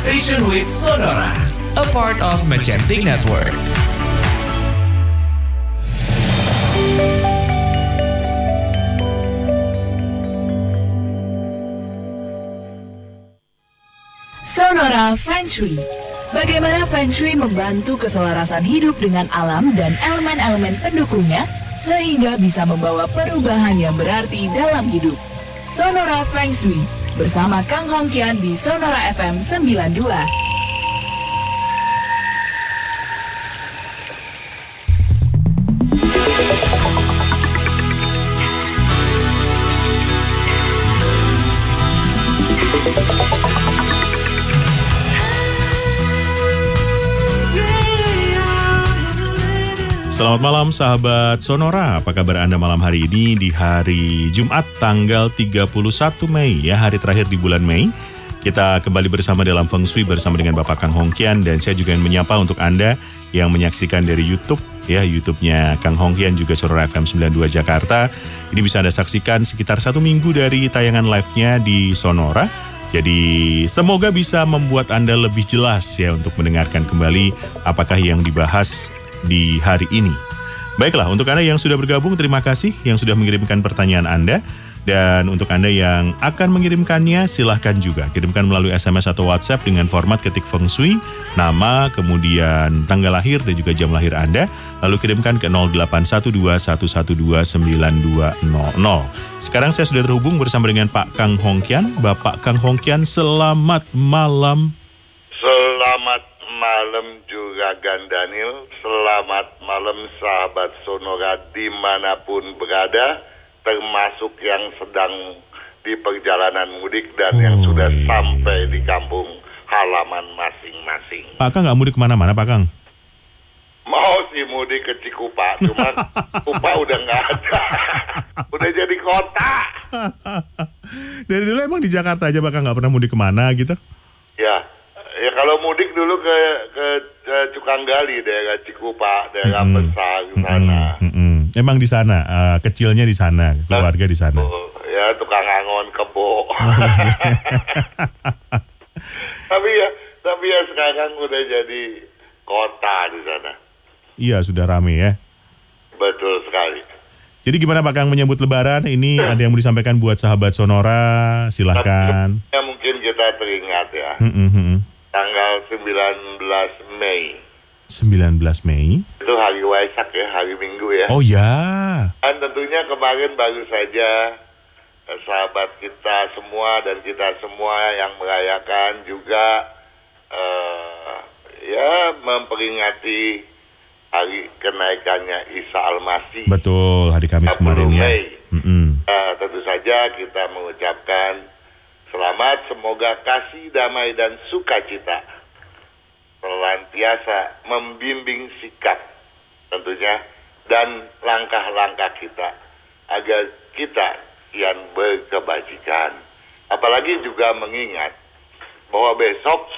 Station with Sonora, a part of Magentic Network. Sonora Feng Shui. Bagaimana Feng Shui membantu keselarasan hidup dengan alam dan elemen-elemen pendukungnya sehingga bisa membawa perubahan yang berarti dalam hidup. Sonora Feng Shui bersama Kang Hongkian di Sonora FM 92. Selamat malam sahabat Sonora, apa kabar Anda malam hari ini di hari Jumat tanggal 31 Mei ya, hari terakhir di bulan Mei. Kita kembali bersama dalam Feng Shui bersama dengan Bapak Kang Hongkian dan saya juga ingin menyapa untuk Anda yang menyaksikan dari YouTube ya YouTube-nya Kang Hongkian juga Sonora FM 92 Jakarta. Ini bisa Anda saksikan sekitar satu minggu dari tayangan live-nya di Sonora. Jadi semoga bisa membuat Anda lebih jelas ya untuk mendengarkan kembali apakah yang dibahas di hari ini. Baiklah, untuk Anda yang sudah bergabung, terima kasih yang sudah mengirimkan pertanyaan Anda. Dan untuk Anda yang akan mengirimkannya, silahkan juga kirimkan melalui SMS atau WhatsApp dengan format ketik feng shui, nama, kemudian tanggal lahir dan juga jam lahir Anda. Lalu kirimkan ke 081211292200. Sekarang saya sudah terhubung bersama dengan Pak Kang Hongkian. Bapak Kang Hongkian, selamat malam. Malam juga Daniel. Selamat malam sahabat Sonora di mana pun berada, termasuk yang sedang di perjalanan mudik dan yang Oh, sudah iya. sampai di kampung halaman masing-masing. Pak Kang nggak mudik ke mana-mana, Pak Kang? Mau sih mudik ke Cikupa, cuma Cikupa udah nggak ada, udah jadi kota. Dari dulu emang di Jakarta aja Pak Kang nggak pernah mudik ke mana gitu? Ya, ya kalau mudik dulu ke ke, ke Cukanggali, daerah Cikupa, daerah Mm-mm. besar di sana. Mm-mm, mm-mm. Emang di sana, eh, kecilnya di sana, keluarga di sana. Oh, ya tukang angon kebo. tapi ya, tapi ya sekarang udah jadi kota di sana. Iya sudah rame ya. Betul sekali. Jadi gimana Pak Kang menyambut Lebaran? Ini ada yang mau disampaikan buat sahabat Sonora, silahkan. Ya mungkin kita teringat ya, Mm-mm, mm-mm. Tanggal 19 Mei 19 Mei. itu hari Waisak ya, hari Minggu ya. Oh ya. Dan tentunya kemarin baru saja eh, sahabat kita semua dan kita semua yang merayakan juga eh, ya memperingati hari kenaikannya Isa Al-Masih. Betul, hari Kamis 30 kemarin ya. Mei. Mm-mm. Eh, tentu saja kita mengucapkan selamat, semoga kasih, damai dan sukacita senantiasa membimbing sikap tentunya dan langkah-langkah kita agar kita yang berkebajikan. Apalagi juga mengingat bahwa besok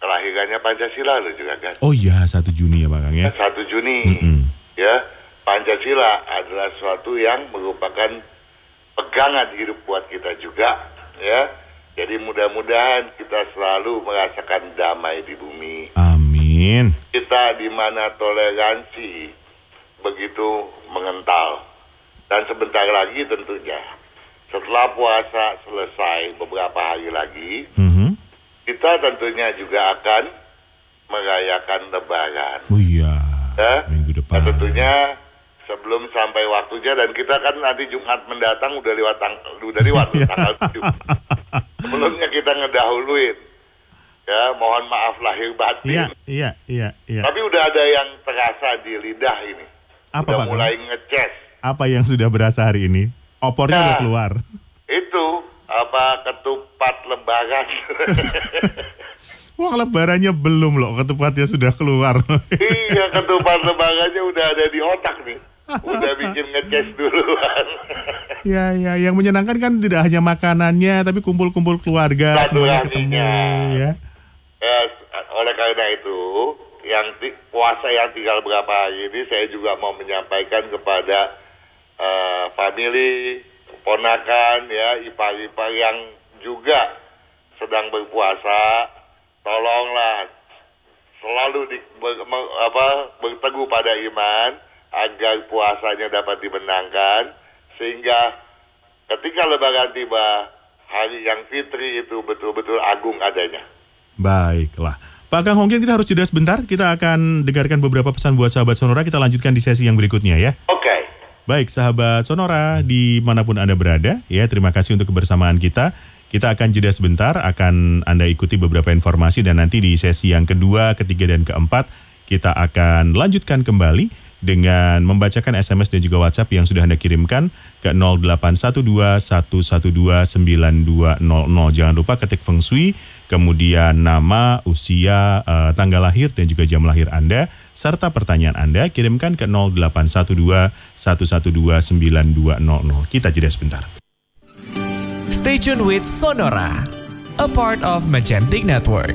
kelahirannya Pancasila loh juga kan. Oh ya, 1 Juni ya Pak Kang ya. 1 Juni Mm-mm. ya Pancasila adalah suatu yang merupakan pegangan hidup buat kita juga ya jadi mudah-mudahan kita selalu merasakan damai di bumi Amin. kita di mana toleransi begitu mengental dan sebentar lagi tentunya setelah puasa selesai beberapa hari lagi Mhm. kita tentunya juga akan merayakan lebaran Oh iya. ya. Minggu Nah, depan. tentunya sebelum sampai waktunya dan kita kan nanti Jumat mendatang udah lewat tang udah lewat Iya. tanggal 7. Sebelumnya kita ngedahuluin. Ya, mohon maaf lahir batin. Iya, iya, iya, iya. Tapi udah ada yang terasa di lidah ini. Apa udah Pak mulai ngeces. Apa yang sudah berasa hari ini? Opornya Ya. udah keluar. Itu apa ketupat lebaran. Wah, lebarannya belum loh, ketupatnya sudah keluar. iya, ketupat lebarannya udah ada di otak nih. Udah bikin ngeces duluan. ya, ya, yang menyenangkan kan tidak hanya makanannya, tapi kumpul-kumpul keluarga, semuanya ketemu, ya. Ya, oleh karena itu, yang puasa yang tinggal beberapa hari ini saya juga mau menyampaikan kepada eh, family, ponakan, ya, ipar-ipar yang juga sedang berpuasa, tolonglah selalu di, ber, apa, berteguh pada iman agar puasanya dapat dimenangkan sehingga ketika lebaran tiba hari yang fitri itu betul-betul agung adanya. Baiklah. Pak Kang Hongkian kita harus jeda sebentar. Kita akan dengarkan beberapa pesan buat sahabat Sonora. Kita lanjutkan di sesi yang berikutnya ya. Oke. Baik, sahabat Sonora, di mana pun Anda berada, ya terima kasih untuk kebersamaan kita. Kita akan jeda sebentar, akan Anda ikuti beberapa informasi dan nanti di sesi yang kedua, ketiga, dan keempat, kita akan lanjutkan kembali dengan membacakan SMS dan juga WhatsApp yang sudah Anda kirimkan ke 0812-112-9200. Jangan lupa ketik Feng Shui, kemudian nama, usia, eh, tanggal lahir, dan juga jam lahir Anda, serta pertanyaan Anda kirimkan ke 0812-112-9200. Kita jeda sebentar. Stay tuned with Sonora, a part of Magentic Network.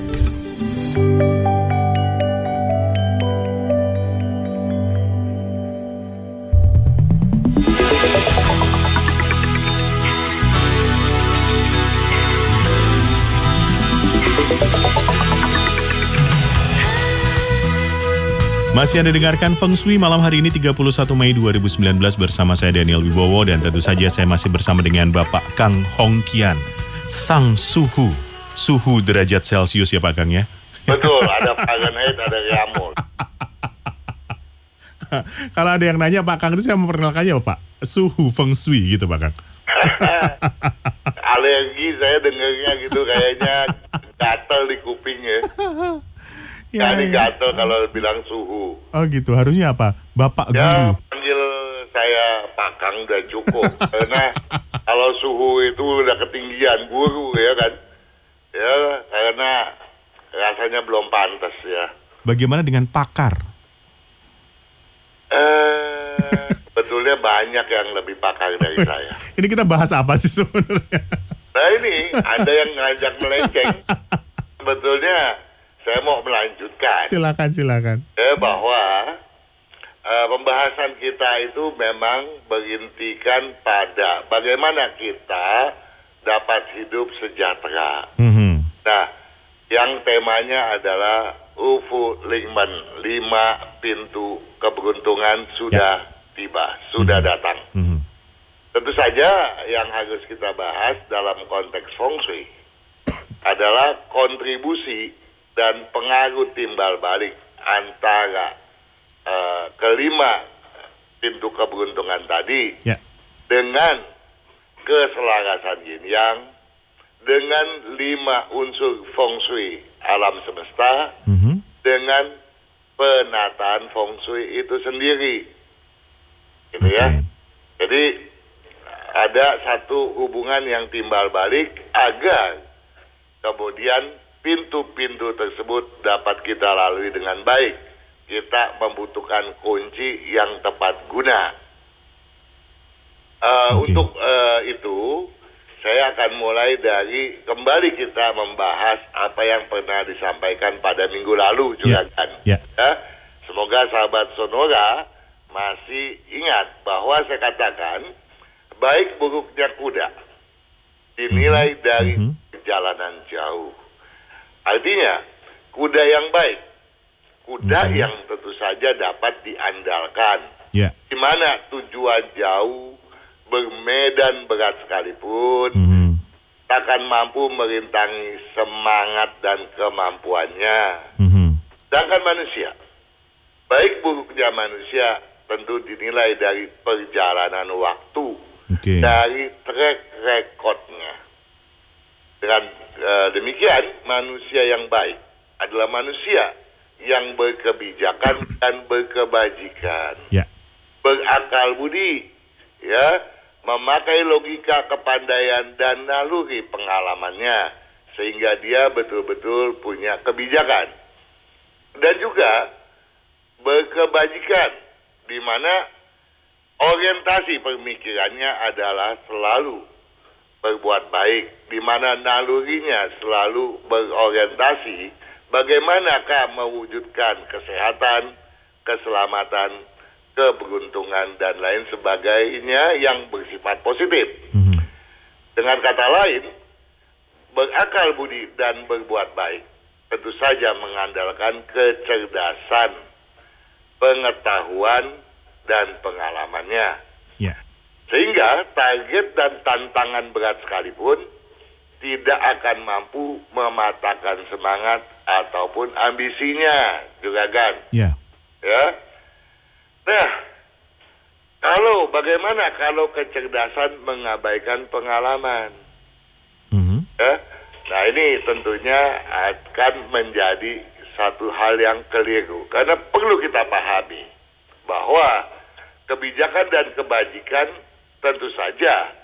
Masih Anda dengarkan Feng Shui malam hari ini 31 Mei 2019 bersama saya Daniel Wibowo dan tentu saja saya masih bersama dengan Bapak Kang Hongkian, sang suhu, suhu derajat Celcius ya Pak Kang ya. Betul, ada Fahrenheit, ada Reaumur. Kalau ada yang nanya Pak Kang itu saya memperkenalkannya Pak, suhu Feng Shui gitu Pak Kang. Alergi saya dengernya gitu kayaknya gatel di kupingnya. Ya, Jadi ya. gatel kalau bilang suhu. Oh gitu, harusnya apa? Bapak Ya Guru. panggil saya Pakang udah cukup. Karena kalau suhu itu udah ketinggian guru ya kan. Ya karena rasanya belum pantas ya. Bagaimana dengan pakar? Eh betulnya banyak yang lebih pakar dari saya. Ini kita bahas apa sih sebenarnya? Nah ini ada yang ngajak melenceng. Sebetulnya saya mau melanjutkan silakan, silakan. ya bahwa eh, pembahasan kita itu memang berintikan pada bagaimana kita dapat hidup sejahtera. Mhm. Nah, yang temanya adalah Ufu Lingman, lima pintu keberuntungan sudah tiba, sudah datang. Mhm. Tentu saja yang harus kita bahas dalam konteks feng shui adalah kontribusi dan pengaruh timbal balik antara eh, kelima pintu keberuntungan tadi Ya. dengan keselarasan yin yang dengan lima unsur feng shui alam semesta Mhm. dengan penataan feng shui itu sendiri. Gitu ya. Jadi ada satu hubungan yang timbal balik agar kemudian pintu-pintu tersebut dapat kita lalui dengan baik. Kita membutuhkan kunci yang tepat guna. Eh, Oke. Untuk eh, itu, saya akan mulai dari kembali kita membahas apa yang pernah disampaikan pada minggu lalu juga Ya, kan. ya. Ya, Semoga sahabat Sonora masih ingat bahwa saya katakan baik buruknya kuda dinilai dari Mhm. perjalanan jauh. Artinya kuda yang baik, kuda Mhm. yang tentu saja dapat diandalkan. Ya. Di mana tujuan jauh bermedan berat sekalipun Mhm. akan mampu merintangi semangat dan kemampuannya. Mhm. Sedangkan manusia, baik buruknya manusia tentu dinilai dari perjalanan waktu, Oke. dari track recordnya. Dengan eh, demikian, manusia yang baik adalah manusia yang berkebijakan dan berkebajikan, Ya. berakal budi, ya, memakai logika kepandaian dan naluri pengalamannya sehingga dia betul-betul punya kebijakan dan juga berkebajikan di mana orientasi pemikirannya adalah selalu berbuat baik di mana nalurinya selalu berorientasi bagaimanakah mewujudkan kesehatan, keselamatan, keberuntungan dan lain sebagainya yang bersifat positif. Mhm. Dengan kata lain, berakal budi dan berbuat baik tentu saja mengandalkan kecerdasan, pengetahuan, dan pengalamannya. Ya. Sehingga target dan tantangan berat sekalipun tidak akan mampu mematahkan semangat ataupun ambisinya, Juragan. Ya. Ya. Nah, kalau bagaimana kalau kecerdasan mengabaikan pengalaman? Mhm. Ya. Nah, ini tentunya akan menjadi satu hal yang keliru karena perlu kita pahami bahwa kebijakan dan kebajikan tentu saja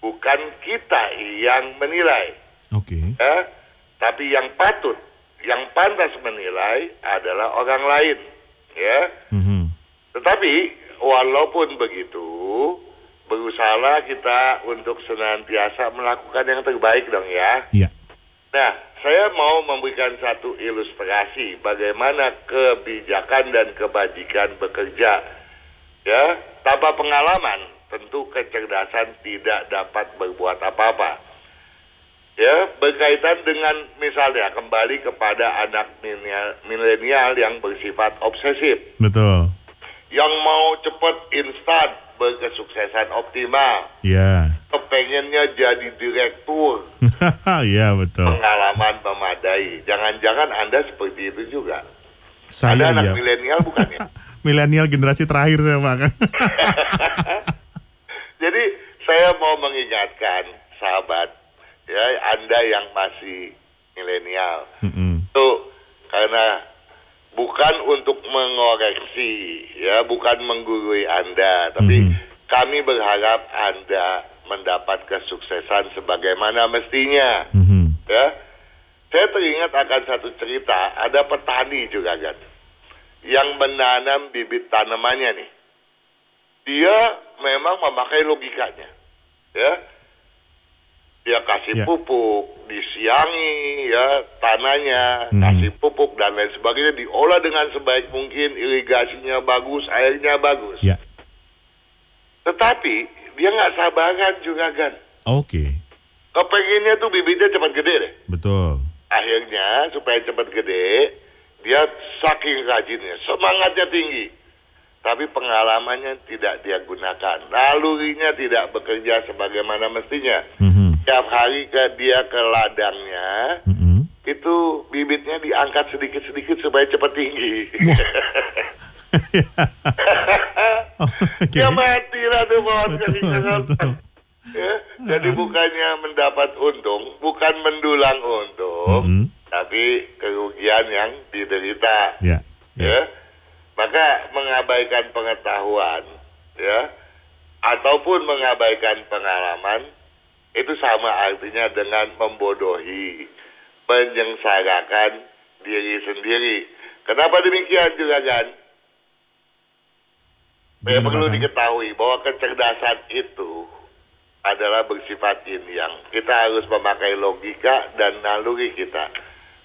bukan kita yang menilai, Oke. ya, tapi yang patut, yang pantas menilai adalah orang lain, ya. Mhm. Tetapi walaupun begitu, berusahalah kita untuk senantiasa melakukan yang terbaik dong ya. Ya. Nah, saya mau memberikan satu ilustrasi bagaimana kebijakan dan kebajikan bekerja. Ya, tanpa pengalaman tentu kecerdasan tidak dapat berbuat apa-apa. Ya, berkaitan dengan misalnya kembali kepada anak milenial- milenial yang bersifat obsesif, Betul. yang mau cepat instan berkesuksesan optimal, Ya. kepengennya jadi direktur, ya betul. pengalaman memadai. Jangan-jangan Anda seperti itu juga. Saya Anda anak ya. milenial bukan ya? Milenial generasi terakhir saya Pak kan. Jadi saya mau mengingatkan sahabat, ya Anda yang masih milenial, Mhm. tuh karena bukan untuk mengoreksi, ya bukan menggurui Anda, tapi Mhm. kami berharap Anda mendapat kesuksesan sebagaimana mestinya. Mhm. ya saya teringat akan satu cerita ada petani juga kan yang menanam bibit tanamannya nih dia memang memakai logikanya ya dia kasih Ya. pupuk disiangi ya tanahnya Hmm. kasih pupuk dan lain sebagainya diolah dengan sebaik mungkin irigasinya bagus airnya bagus Ya. tetapi dia nggak sabaran juga kan Oke. kepenginnya tuh bibitnya cepat gede deh Betul. akhirnya supaya cepat gede dia saking rajinnya semangatnya tinggi tapi pengalamannya tidak dia gunakan nalurinya tidak bekerja sebagaimana mestinya Mhm. Tiap hari ke dia ke ladangnya Mhm. itu bibitnya diangkat sedikit-sedikit supaya cepat tinggi dia mati lah tuh pohon betul. ya, jadi bukannya mendapat untung bukan mendulang untung Mhm. tapi kerugian yang diderita Ya. ya maka mengabaikan pengetahuan ya ataupun mengabaikan pengalaman itu sama artinya dengan membodohi menyengsarakan diri sendiri. Kenapa demikian juga kan ya perlu diketahui bahwa kecerdasan itu adalah bersifat yang kita harus memakai logika dan naluri kita.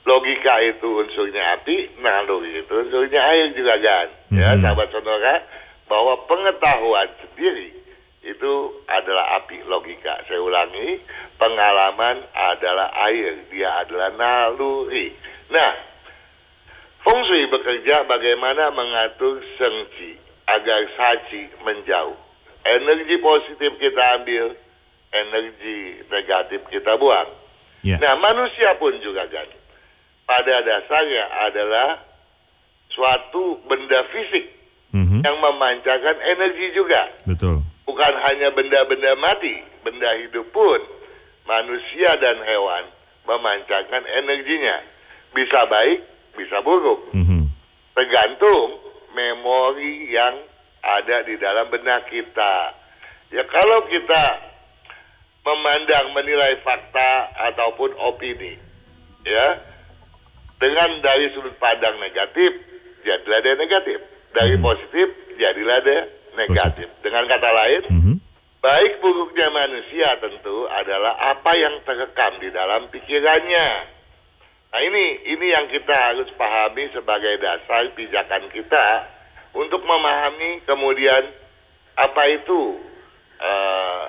Logika itu unsurnya api, naluri itu unsurnya air juga kan. Ya, Mhm. sahabat sonora, bahwa pengetahuan sendiri itu adalah api logika. Saya ulangi, pengalaman adalah air, dia adalah naluri. Nah, Feng Shui bekerja bagaimana mengatur sengci agar saci menjauh. Energi positif kita ambil, energi negatif kita buang. Ya. Nah, manusia pun juga kan pada dasarnya adalah suatu benda fisik Mhm. yang memancarkan energi juga. Betul. Bukan hanya benda-benda mati, benda hidup pun manusia dan hewan memancarkan energinya. Bisa baik, bisa buruk. Mhm. Tergantung memori yang ada di dalam benak kita. Ya kalau kita memandang menilai fakta ataupun opini, ya dengan dari sudut pandang negatif, jadilah dia negatif. Dari Hmm. positif, jadilah dia negatif. Dengan kata lain, Mhm. baik buruknya manusia tentu adalah apa yang terekam di dalam pikirannya. Nah ini ini yang kita harus pahami sebagai dasar pijakan kita untuk memahami kemudian apa itu uh,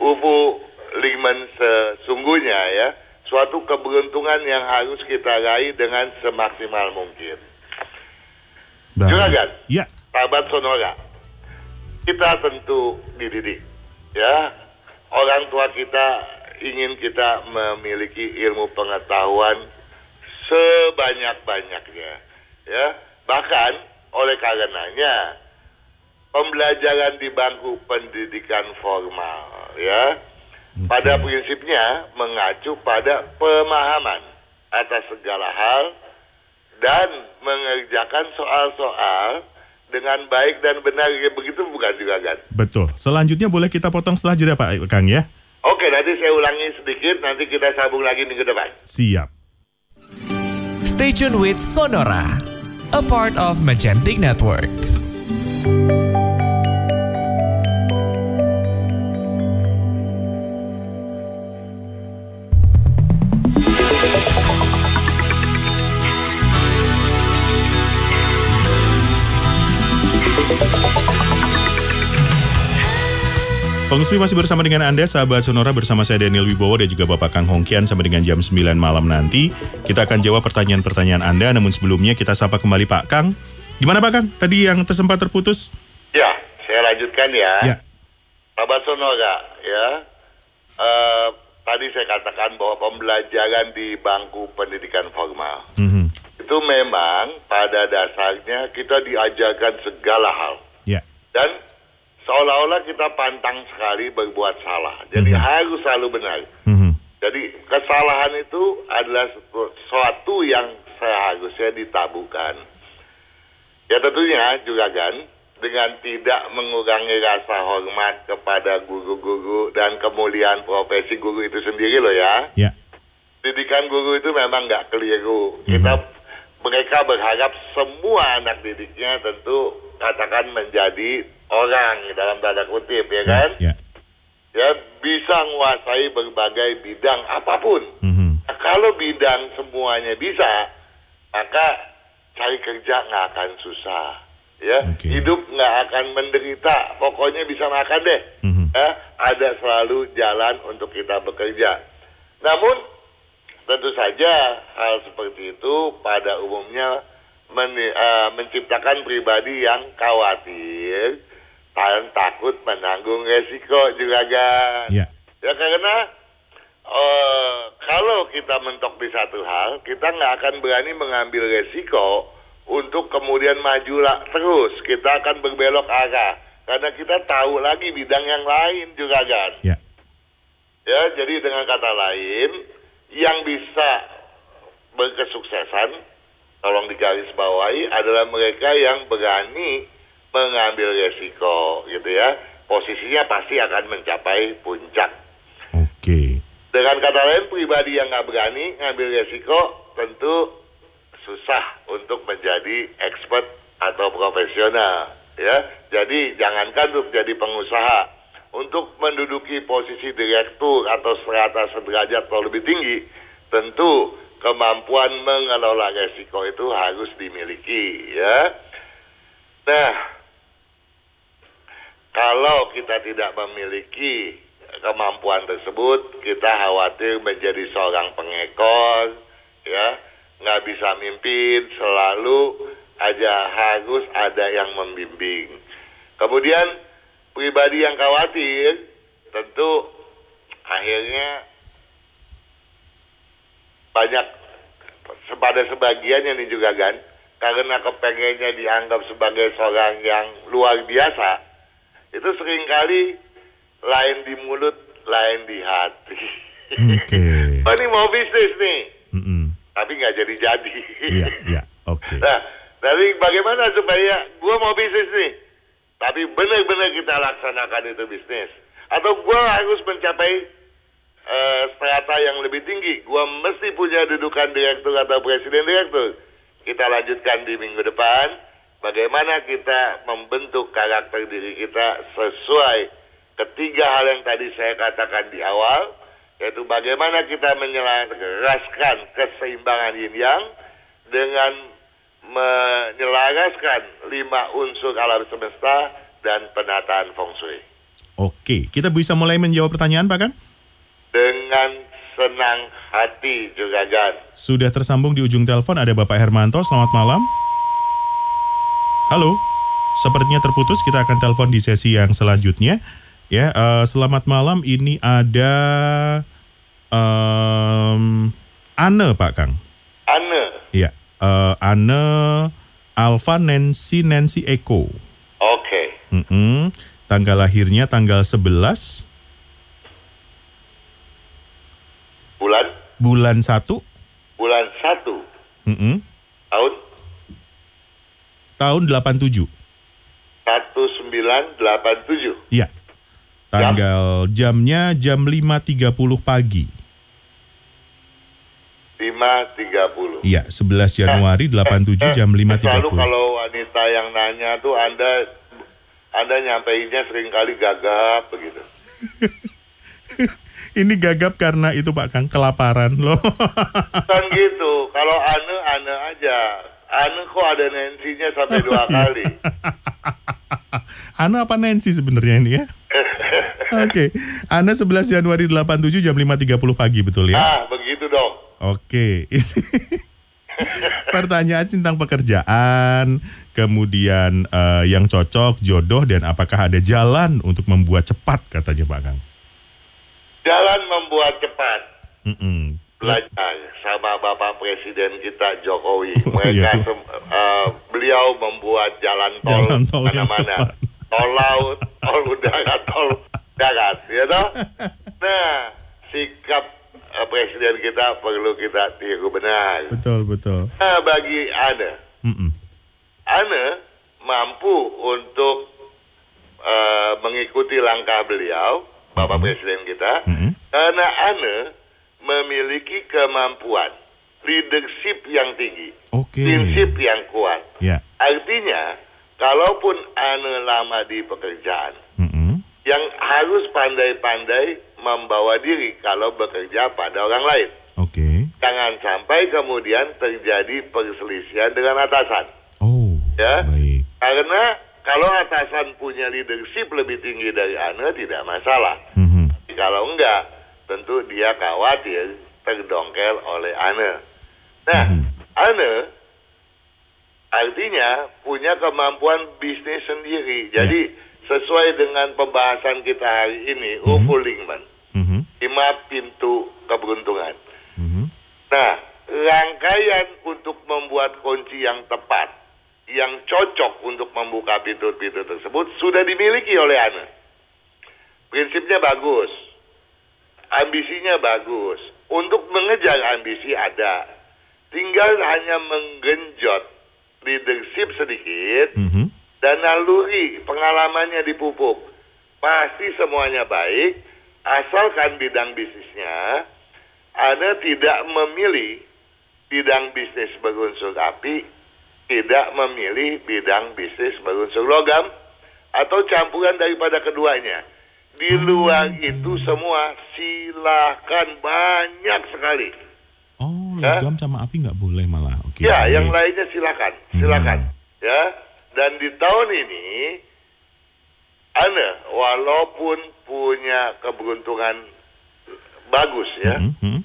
ubu liman sesungguhnya ya suatu keberuntungan yang harus kita raih dengan semaksimal mungkin. Juragan. Ya. Sahabat Sonora, kita tentu dididik, ya. Orang tua kita ingin kita memiliki ilmu pengetahuan sebanyak-banyaknya, ya. Bahkan oleh karenanya pembelajaran di bangku pendidikan formal, ya, pada prinsipnya mengacu pada pemahaman atas segala hal dan mengerjakan soal-soal dengan baik dan benar ya begitu bukan juga kan? Betul. Selanjutnya boleh kita potong setelah jeda Pak Kang ya? Oke nanti saya ulangi sedikit nanti kita sambung lagi minggu depan. Siap. Stay tuned with Sonora, a part of Magentic Network. Feng masih bersama dengan Anda, sahabat Sonora bersama saya Daniel Wibowo dan juga Bapak Kang Hongkian sampai dengan jam 9 malam nanti. Kita akan jawab pertanyaan-pertanyaan Anda, namun sebelumnya kita sapa kembali Pak Kang. Gimana Pak Kang? Tadi yang tersempat terputus? Ya saya lanjutkan ya. Ya. Sahabat Sonora ya. Eh, tadi saya katakan bahwa pembelajaran di bangku pendidikan formal Mhm. itu memang pada dasarnya kita diajarkan segala hal. Ya. dan seolah-olah kita pantang sekali berbuat salah. Jadi Mhm. harus selalu benar. Mhm. Jadi kesalahan itu adalah sesuatu yang seharusnya ditabukan. Ya tentunya juga kan dengan tidak mengurangi rasa hormat kepada guru-guru dan kemuliaan profesi guru itu sendiri loh ya. Ya. Didikan guru itu memang nggak keliru. Kita mereka berharap semua anak didiknya tentu katakan menjadi orang dalam tanda kutip ya kan, Ya. ya bisa menguasai berbagai bidang apa pun. Mhm. Nah, kalau bidang semuanya bisa, maka cari kerja nggak akan susah, ya Oke. hidup nggak akan menderita. Pokoknya bisa makan deh. Mhm. Ya, ada selalu jalan untuk kita bekerja. Namun tentu saja hal seperti itu pada umumnya meni- eh, menciptakan pribadi yang khawatir dan takut menanggung resiko juragan. Ya. Ya karena eh, kalau kita mentok di satu hal, kita nggak akan berani mengambil resiko untuk kemudian maju la- terus. Kita akan berbelok arah karena kita tahu lagi bidang yang lain juga kan. Ya. Ya, jadi dengan kata lain, yang bisa berkesuksesan, tolong digarisbawahi adalah mereka yang berani mengambil resiko, gitu ya. Posisinya pasti akan mencapai puncak. Oke. Dengan kata lain, pribadi yang nggak berani ngambil resiko tentu susah untuk menjadi expert atau profesional. Ya, jadi jangankan untuk jadi pengusaha, untuk menduduki posisi direktur atau serata sederajat atau lebih tinggi, tentu kemampuan mengelola resiko itu harus dimiliki. Ya, nah kalau kita tidak memiliki kemampuan tersebut, kita khawatir menjadi seorang pengekor, ya, nggak bisa mimpin, selalu aja harus ada yang membimbing. Kemudian pribadi yang khawatir, tentu akhirnya banyak pada sebagian yang ini juga kan, karena kepengennya dianggap sebagai seorang yang luar biasa, itu sering kali lain di mulut, lain di hati. Oke. oh ini mau bisnis nih, Mhm. tapi nggak jadi-jadi. Iya, iya. Oke. Nah, tapi bagaimana supaya gua mau bisnis nih, tapi benar-benar kita laksanakan itu bisnis, atau gua harus mencapai eh, strata yang lebih tinggi, gua mesti punya dudukan direktur atau presiden direktur. Kita lanjutkan di minggu depan, bagaimana kita membentuk karakter diri kita sesuai ketiga hal yang tadi saya katakan di awal, yaitu bagaimana kita menyelaraskan keseimbangan yin yang dengan menyelaraskan lima unsur alam semesta dan penataan feng shui. Oke, kita bisa mulai menjawab pertanyaan Pak Kang? Dengan senang hati Juragan. Sudah tersambung di ujung telepon ada Bapak Hermanto. Selamat malam. Halo. Sepertinya terputus. Kita akan telepon di sesi yang selanjutnya. Ya, eh, selamat malam. Ini ada em, Anne, Pak Kang. Ane, Ya, eh, Anne Alfa Nancy Nancy Eko. oke. Mm-mm. Tanggal lahirnya tanggal 11 Bulan bulan 1 bulan 1 mm-mm, tahun tahun 87. 1987. Iya. Tanggal jamnya jam 5.30 pagi. 5.30. Iya, 11 Januari 87 jam Selalu 5.30. kalau wanita yang nanya tuh Anda Anda nyampeinnya sering kali gagap begitu. Ini gagap karena itu Pak Kang kelaparan loh. Kan gitu. Kalau ane ane aja. Ane kok ada Nancy-nya sampai dua kali. Ana apa Nancy sebenarnya ini ya? Oke, Ana 11 Januari 87 jam 5.30 pagi betul ya? Ah, begitu dong. Oke. Pertanyaan tentang pekerjaan, kemudian eh, yang cocok, jodoh, dan apakah ada jalan untuk membuat cepat katanya Pak Kang. Jalan membuat cepat. Mm-mm. Belajar sama Bapak Presiden kita Jokowi. Oh, Mereka eh, beliau membuat jalan tol mana-mana. Tol laut, tol udara, tol darat, ya toh? Nah, sikap eh, Presiden kita perlu kita tiru benar. Betul betul. Nah, bagi Anda, Mm-mm. Ane mampu untuk eh, mengikuti langkah beliau, Bapak Mhm. Presiden kita, Mm-mm. karena Ane memiliki kemampuan leadership yang tinggi, Oke. prinsip yang kuat. Ya. Artinya, kalaupun Ane lama di pekerjaan, Mm-mm. yang harus pandai-pandai membawa diri kalau bekerja pada orang lain. Oke. Jangan sampai kemudian terjadi perselisihan dengan atasan. Oh. Ya. Baik. Karena kalau atasan punya leadership lebih tinggi dari Ane tidak masalah. Mhm. Kalau enggak, tentu dia khawatir terdongkel oleh Ane. Nah, Mhm. Ane artinya punya kemampuan bisnis sendiri. Jadi sesuai dengan pembahasan kita hari ini, Mhm. Ufu Lingman, Mhm. lima pintu keberuntungan. Mhm. Nah, rangkaian untuk membuat kunci yang tepat, yang cocok untuk membuka pintu-pintu tersebut sudah dimiliki oleh Ana. Prinsipnya bagus, ambisinya bagus. Untuk mengejar ambisi ada, tinggal hanya menggenjot leadership sedikit Mhm. dan naluri pengalamannya dipupuk. Pasti semuanya baik, asalkan bidang bisnisnya Anda tidak memilih bidang bisnis berunsur api, tidak memilih bidang bisnis berunsur logam, atau campuran daripada keduanya. Di luar itu semua silahkan banyak sekali. Oh, Ya. logam sama api nggak boleh malah. Oke. Ya, baik. yang lainnya silakan, silakan. Hmm. Ya, dan di tahun ini, Anda walaupun punya keberuntungan bagus ya, Mhm, mhm.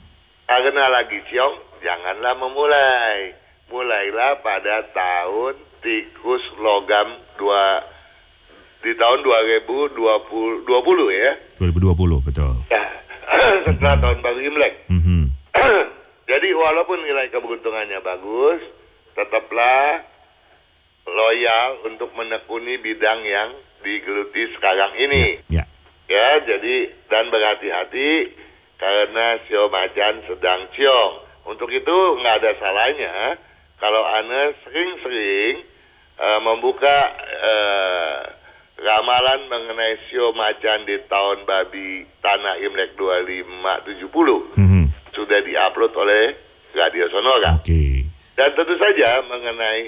karena lagi ciong, janganlah memulai. Mulailah pada tahun tikus logam dua di tahun 2020 20 ya. 2020 betul. Ya, setelah tahun baru Imlek. Mhm. Jadi walaupun nilai keberuntungannya bagus, tetaplah loyal untuk menekuni bidang yang digeluti sekarang ini. Ya. Ya, jadi dan berhati-hati karena Sio Macan sedang ciong. Untuk itu nggak ada salahnya kalau Anda sering-sering eh, membuka eh, ramalan mengenai Sio Macan di tahun babi Tanah Imlek 2570 Mhm. sudah diupload oleh Radio Sonora. Oke. Dan tentu saja mengenai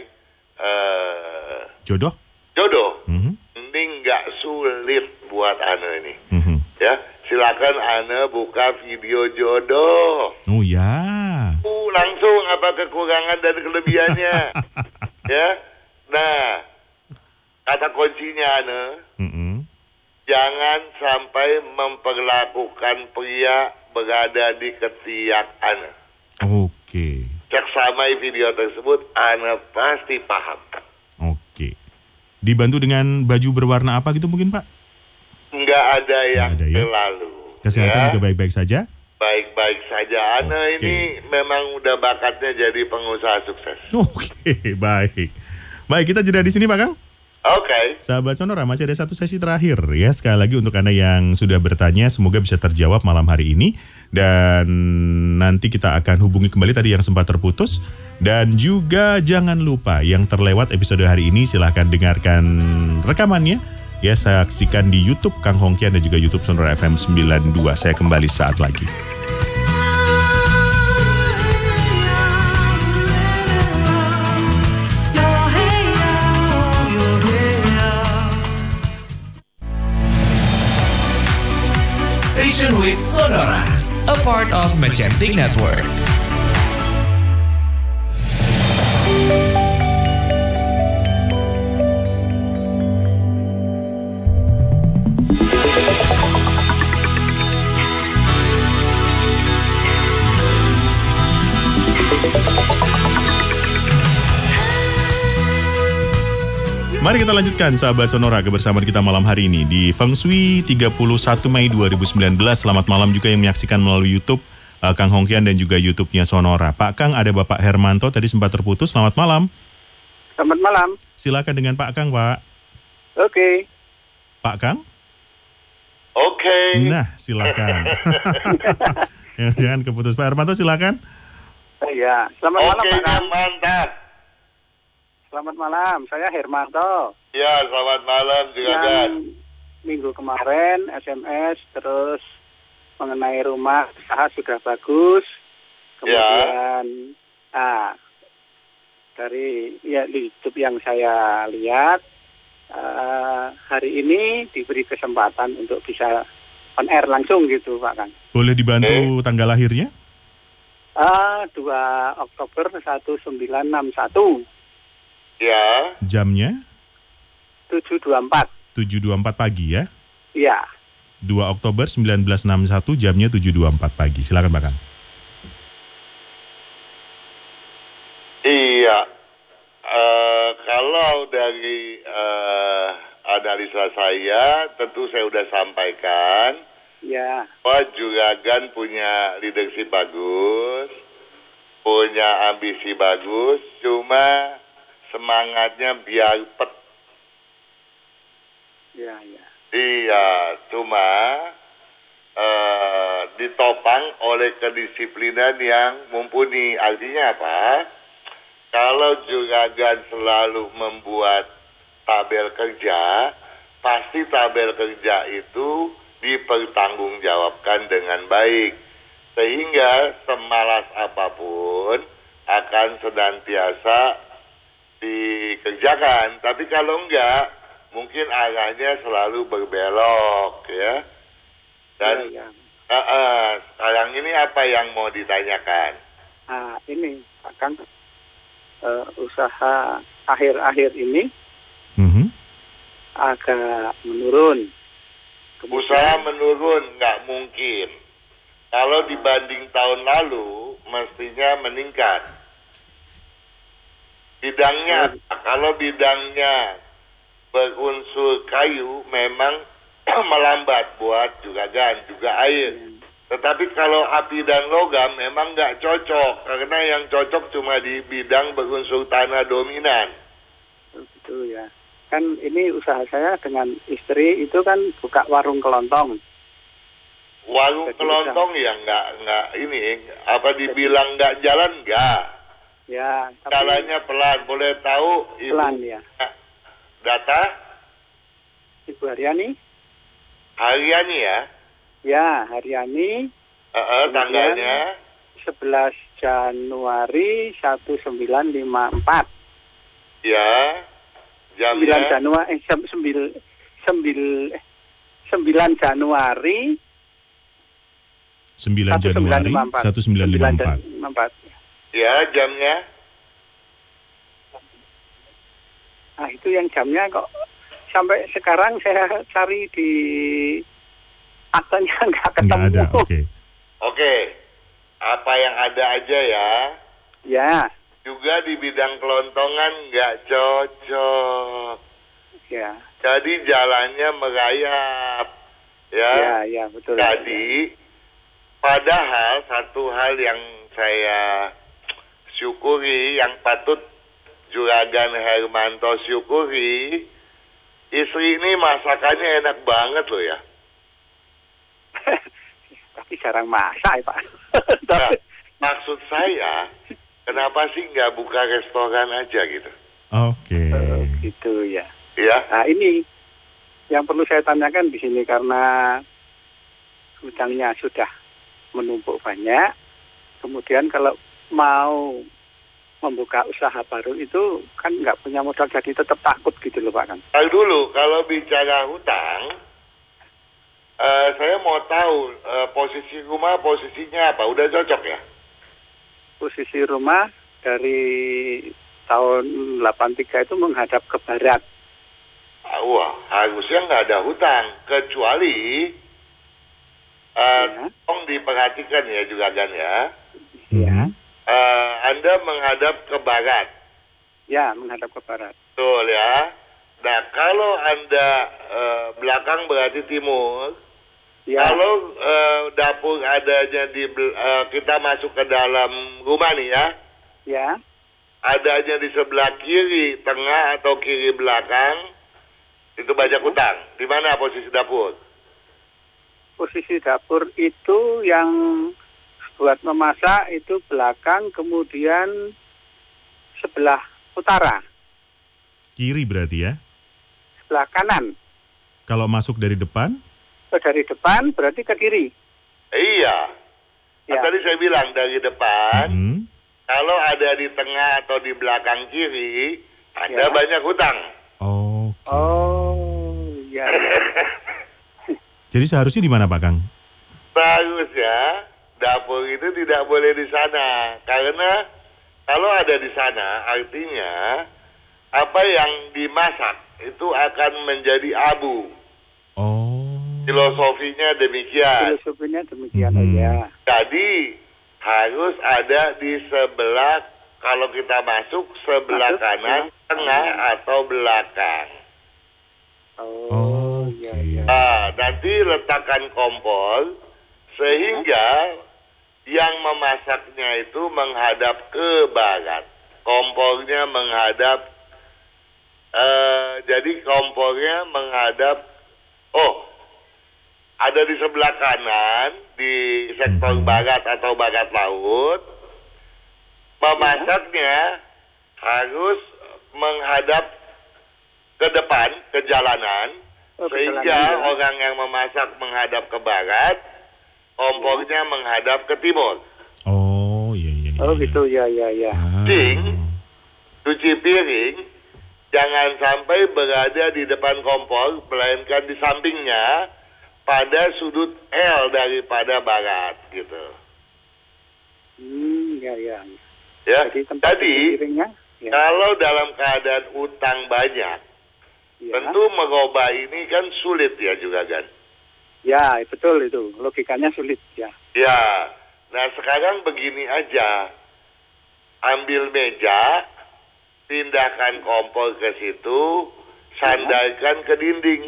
eh, Jodoh? jodoh, Mhm. ini nggak sulit buat Anda ini. Mhm. Ya, silakan Anda buka video jodoh. Oh ya. Uh, langsung apa kekurangan dan kelebihannya. ya. Nah, kata kuncinya Anda, Mhm. jangan sampai memperlakukan pria berada di ketiak Anda. Oke. Ceksamai video tersebut, Anda pasti paham. Oke. Dibantu dengan baju berwarna apa gitu mungkin Pak? Nggak ada yang ada ya. selalu. Kesehatan ya. juga baik-baik saja? Baik-baik saja. Anda Oke. ini memang udah bakatnya jadi pengusaha sukses. Oke, baik. Baik, kita jeda di sini Pak Kang. Oke. Sahabat Sonora, masih ada satu sesi terakhir ya. Sekali lagi untuk Anda yang sudah bertanya, semoga bisa terjawab malam hari ini. Dan nanti kita akan hubungi kembali tadi yang sempat terputus. Dan juga jangan lupa yang terlewat episode hari ini silahkan dengarkan rekamannya. Ya, saksikan di Youtube Kang Hongkian dan juga Youtube Sonora FM 92. Saya kembali saat lagi. Station with Sonora, a part of Magentic Network. Mari kita lanjutkan sahabat Sonora kebersamaan kita malam hari ini di Feng Shui 31 Mei 2019. Selamat malam juga yang menyaksikan melalui YouTube uh, Kang Hongkian dan juga YouTube-nya Sonora. Pak Kang ada Bapak Hermanto tadi sempat terputus. Selamat malam. Selamat malam. Silakan dengan Pak Kang, Pak. Oke. Pak Kang? Oke. Nah, silakan. Jangan keputus Pak Hermanto silakan. Iya. Selamat malam Oke, Pak Kang. mantap. Selamat malam. Saya Hermanto. Ya, selamat malam juga. Yang minggu kemarin SMS terus mengenai rumah usaha sudah bagus. Kemudian ah dari ya di YouTube yang saya lihat eh, hari ini diberi kesempatan untuk bisa on air langsung gitu Pak Kang. Boleh dibantu tanggal lahirnya? Ah 2 Oktober 1961 Ya. Jamnya 724. 7.24 pagi ya. Iya. 2 Oktober 1961 jamnya 7.24 pagi. Silakan Pak Kang. Iya. Eh, kalau dari eh, analisa saya, tentu saya sudah sampaikan Ya. bahwa Juragan punya leadership bagus, punya ambisi bagus, cuma semangatnya biar pet. Ya, ya. Iya, cuma eh, ditopang oleh kedisiplinan yang mumpuni. Artinya apa? Kalau juragan selalu membuat tabel kerja, pasti tabel kerja itu dipertanggungjawabkan dengan baik. Sehingga semalas apa pun akan senantiasa dikerjakan. Tapi kalau enggak, mungkin arahnya selalu berbelok ya. Dan ya, ya. eh, eh, sekarang ini apa yang mau ditanyakan? Nah, ini Pak Kang eh, usaha akhir-akhir ini Mhm. agak menurun. Kemudian- Usaha menurun nggak mungkin. Kalau dibanding tahun lalu, mestinya meningkat. Bidangnya, kalau bidangnya berunsur kayu, memang melambat buat juragan, juga air. Tetapi kalau api dan logam memang nggak cocok, karena yang cocok cuma di bidang berunsur tanah dominan. Begitu ya. Kan ini usaha saya dengan istri itu kan buka warung kelontong. Warung Jadi kelontong ya nggak nggak ini apa dibilang nggak jalan nggak Ya, tapi jalannya pelan boleh tahu ibu pelan ya. data Ibu Haryani? hariannya ya Ya, Haryani Eh, eh, tanggalnya 11 Januari 1954. ya 9 jamnya Januari eh, sem, sembil, sembil, eh, 9 Januari 9 Januari 1954. 1954. Ya jamnya Nah, itu yang jamnya kok sampai sekarang saya cari di aktanya nggak Nggak ketemu. ada, oke. Oke, apa yang ada aja ya. Ya, Juga di bidang kelontongan nggak cocok. ya, Jadi jalannya merayap. Ya. ya, ya, betul. Jadi, padahal satu hal yang saya syukuri, yang patut Juragan Hermanto syukuri, istri ini masakannya enak banget loh ya. Tapi jarang masak ya Pak. Nah, maksud saya, kenapa sih nggak buka restoran aja gitu? Oke. Oh, gitu ya. Ya, Nah ini yang perlu saya tanyakan di sini karena hutangnya sudah menumpuk banyak. Kemudian kalau mau membuka usaha baru itu kan nggak punya modal jadi tetap takut gitu loh Pak kan. Tahu dulu kalau bicara hutang, eh, saya mau tahu eh, posisi rumah posisinya apa? Udah cocok ya? Posisi rumah dari tahun 83 itu menghadap ke barat. Ah, Wah, harusnya nggak ada hutang kecuali eh, Ya. tolong diperhatikan ya juga kan ya. Ya. Eh, anda menghadap ke barat, Ya, menghadap ke barat. betul ya. Nah, kalau anda eh, belakang berarti timur. Ya. Kalau eh, dapur adanya di eh, kita masuk ke dalam rumah nih ya, Ya. adanya di sebelah kiri, tengah atau kiri belakang, itu banyak hutang. Di mana posisi dapur? Posisi dapur itu yang buat memasak itu belakang kemudian sebelah utara, Kiri berarti ya. sebelah kanan. Kalau masuk dari depan, Oh, dari depan berarti ke kiri. Iya. Kan Ya. Tadi saya bilang dari depan, Mhm. kalau ada di tengah atau di belakang kiri, ada Ya. banyak hutang. Oke. Oh, ya. Jadi seharusnya di mana Pak Kang? Seharusnya dapur itu tidak boleh di sana karena kalau ada di sana artinya apa yang dimasak itu akan menjadi abu. Oh. Filosofinya demikian. Filosofinya demikian Hmm. aja. Jadi harus ada di sebelah kalau kita masuk sebelah Masuk, kanan, sebelah tengah atau belakang. Oh, Oke. iya, iya. Ah, nanti letakkan kompor sehingga yang memasaknya itu menghadap ke barat. Kompornya menghadap eh jadi kompornya menghadap oh ada di sebelah kanan di sektor Mhm. barat atau barat laut. Memasaknya harus menghadap ke depan ke jalanan Oh, ke sehingga jalanan, ya. orang yang memasak menghadap ke barat, kompornya menghadap ke timur. Oh, iya iya. iya. Oh, gitu ya, ya, ya. Ah. Ding. Cuci piring jangan sampai berada di depan kompor, melainkan di sampingnya pada sudut L daripada barat gitu. Hmm, ya, ya. Ya. Jadi Tadi piringnya, ya. kalau dalam keadaan utang banyak, ya. tentu merubah ini kan sulit ya juga kan. Ya, betul itu. Logikanya sulit, ya. Ya, nah sekarang begini aja, ambil meja, pindahkan kompor ke situ, sandarkan ke dinding.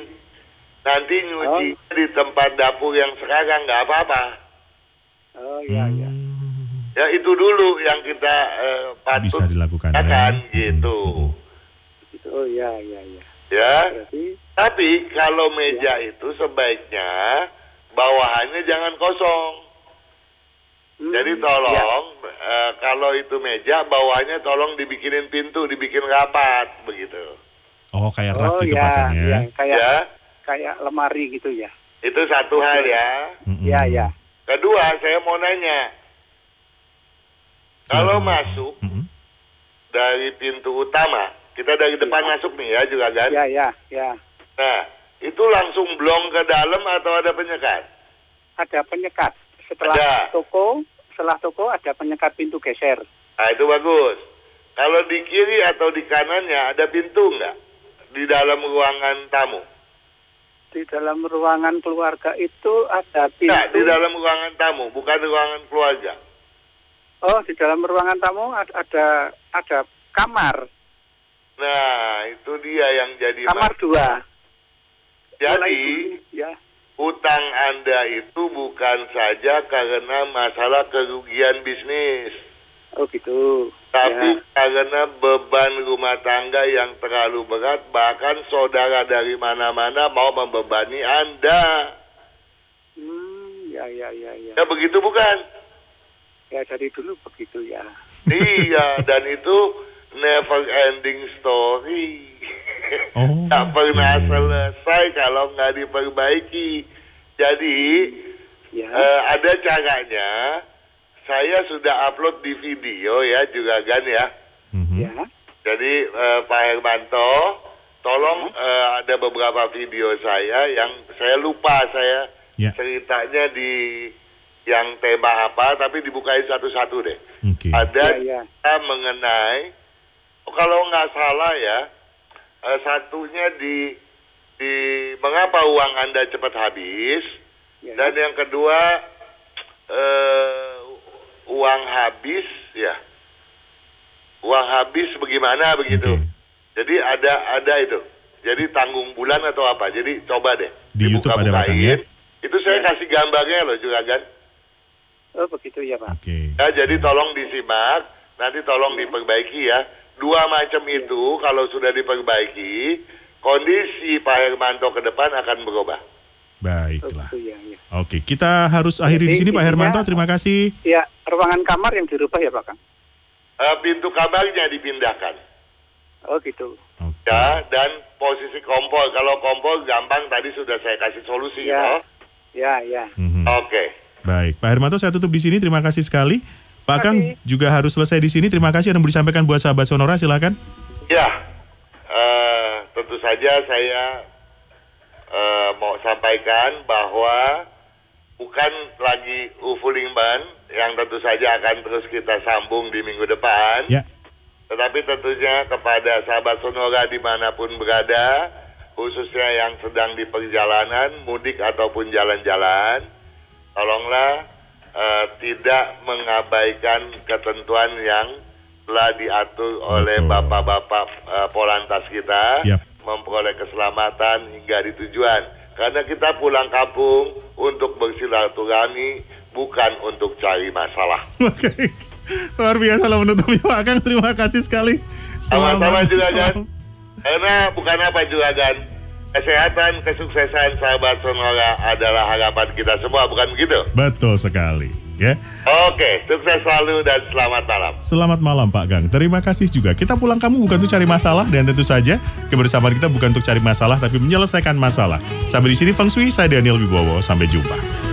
Nanti nyuci di tempat dapur yang sekarang nggak apa-apa. Oh, ya, ya. Hmm. Ya itu dulu yang kita eh, patut Bisa dilakukan ya. lakukan, gitu. Gitu. Oh, ya, ya, ya. Ya, Berarti, tapi kalau meja itu sebaiknya bawahannya jangan kosong. hmm, Jadi ya. tolong eh, kalau itu meja bawahnya tolong dibikinin pintu, dibikin rapat begitu. Oh, kayak rak Oh, gitu ya, Kang ya. ya. Kayak, Ya, kayak lemari gitu ya. itu satu hal ya. Mm-mm. Ya, ya. Kedua, saya mau nanya. Kalau Silakan. masuk Mm-mm. dari pintu utama, kita dari depan Ya. masuk nih ya juga kan. Ya, ya, ya. Nah, itu langsung blong ke dalam atau ada penyekat? Ada penyekat. Setelah Ada. toko, setelah toko ada penyekat pintu geser. Nah, itu bagus. Kalau di kiri atau di kanannya ada pintu nggak? Di dalam ruangan tamu? di dalam ruangan keluarga itu ada pintu. Nah, di dalam ruangan tamu, bukan ruangan keluarga. Oh, di dalam ruangan tamu ada ada, ada kamar. Nah, itu dia yang jadi Kamar dua. Jadi, ya. hutang Anda itu bukan saja karena masalah kerugian bisnis, Oh gitu. tapi Ya. karena beban rumah tangga yang terlalu berat, bahkan saudara dari mana-mana mau membebani Anda. Hmm, ya ya ya ya. Ya begitu bukan? Ya dari dulu begitu ya. iya, dan itu never ending story. Oh, tak pernah selesai kalau nggak diperbaiki. Jadi Ya. eh, ada caranya. Saya sudah upload di video ya juga kan ya. Mhm. Ya. Jadi eh, Pak Hermanto, tolong eh, ada beberapa video saya yang saya lupa saya Ya. ceritanya di yang tema apa, tapi dibukain satu-satu deh. Oke. Ada Ya, ya. mengenai kalau nggak salah ya eh, satunya di di mengapa uang anda cepat habis Ya. dan yang kedua eh, uang habis ya uang habis bagaimana begitu. Oke. Jadi ada ada itu. Jadi tanggung bulan atau apa? Jadi coba deh Di YouTube ada ya? Itu saya kasih gambarnya loh juga kan. Oh begitu ya Pak. Oke. Ya, jadi tolong disimak, nanti tolong diperbaiki ya. Dua macam itu kalau sudah diperbaiki, kondisi Pak Hermanto ke depan akan berubah. Oh Baiklah. gitu ya. ya. Oke, kita harus akhiri di Jadi sini Pak Hermanto. Terima kasih. Ya ruangan kamar yang dirubah ya Pak Kang. Eh, pintu kamarnya dipindahkan, Oh gitu. Oke. ya, dan posisi kompor. Kalau kompor gampang tadi sudah saya kasih solusi. Ya. toh. Ya ya. Mhm. Oke. Baik, Pak Hermanto saya tutup di sini. Terima kasih sekali. Pak Kang kasih. juga harus selesai di sini. Terima kasih yang mau disampaikan buat sahabat Sonora. Silakan. Ya, eh, tentu saja saya eh, mau sampaikan bahwa bukan lagi Ufuling Ban yang tentu saja akan terus kita sambung di minggu depan. Ya. Tetapi tentunya kepada sahabat Sonora di mana pun berada, khususnya yang sedang di perjalanan, mudik ataupun jalan-jalan, tolonglah eh, tidak mengabaikan ketentuan yang telah diatur oleh bapak-bapak eh, Polantas kita, Siap. memperoleh keselamatan hingga di tujuan. Karena kita pulang kampung untuk bersilaturahmi, bukan untuk cari masalah. Oke. Luar biasa lah menutupnya Pak Kang. Terima kasih sekali. Sama-sama Selamat- juga kan. Karena bukan apa juga kan. Kesehatan, kesuksesan sahabat Sonora adalah harapan kita semua, bukan begitu? Betul sekali. Ya. Oke, sukses selalu dan selamat malam. Selamat malam Pak Gang. Terima kasih juga. Kita pulang kamu bukan untuk cari masalah dan tentu saja kebersamaan kita bukan untuk cari masalah tapi menyelesaikan masalah. Sampai di sini Feng Shui, saya Daniel Wibowo. Sampai jumpa.